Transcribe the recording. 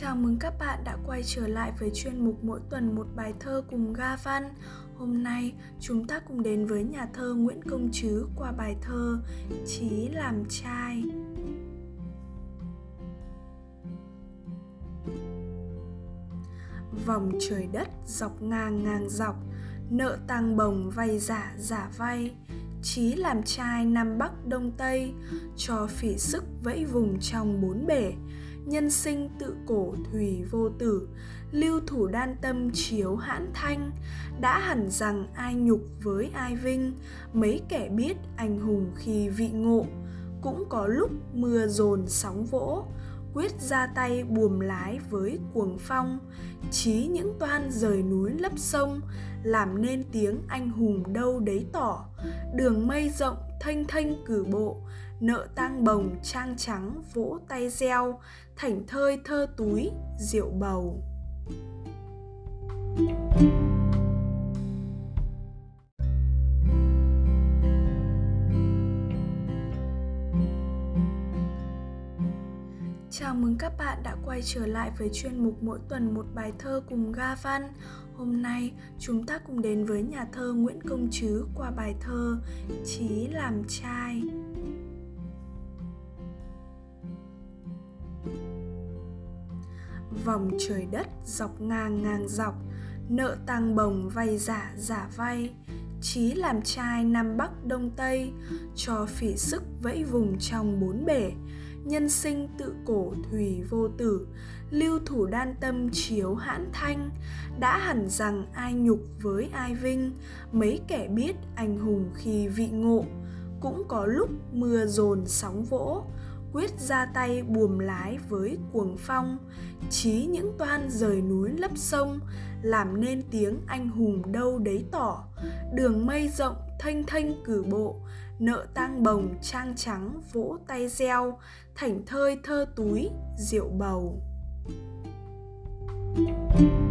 Chào mừng các bạn đã quay trở lại với chuyên mục mỗi tuần một bài thơ cùng Ga Văn. Hôm nay chúng ta cùng đến với nhà thơ Nguyễn Công Trứ qua bài thơ Chí làm trai. Vòng trời đất dọc ngang ngang dọc, nợ tăng bồng vay giả giả vay, Chí làm trai Nam Bắc Đông Tây, cho phỉ sức vẫy vùng trong bốn bể, nhân sinh tự cổ thủy vô tử, lưu thủ đan tâm chiếu hãn thanh, đã hẳn rằng ai nhục với ai vinh, mấy kẻ biết anh hùng khi vị ngộ. Cũng có lúc mưa dồn sóng vỗ, quyết ra tay buồm lái với cuồng phong. Chí những toan rời núi lấp sông, làm nên tiếng anh hùng đâu đấy tỏ. Đường mây rộng thanh thanh cử bộ nợ tang bồng trang trắng vỗ tay reo, thảnh thơi thơ túi, rượu bầu Chào mừng các bạn đã quay trở lại với chuyên mục mỗi tuần một bài thơ cùng Ga Văn. Hôm nay, chúng ta cùng đến với nhà thơ Nguyễn Công Trứ qua bài thơ Chí làm trai. Vòng trời đất dọc ngang ngang dọc, nợ tăng bồng vay giả giả vay, chí làm trai nam bắc đông tây, cho phỉ sức vẫy vùng trong bốn bể, nhân sinh tự cổ thủy vô tử, lưu thủ đan tâm chiếu hãn thanh, đã hẳn rằng ai nhục với ai vinh, mấy kẻ biết anh hùng khi vị ngộ, cũng có lúc mưa dồn sóng vỗ quyết ra tay buồm lái với cuồng phong, chí những toan rời núi lấp sông, làm nên tiếng anh hùng đâu đấy tỏ. Đường mây rộng thanh thanh cử bộ, nợ tang bồng trang trắng vỗ tay reo, thảnh thơi thơ túi, rượu bầu. thank you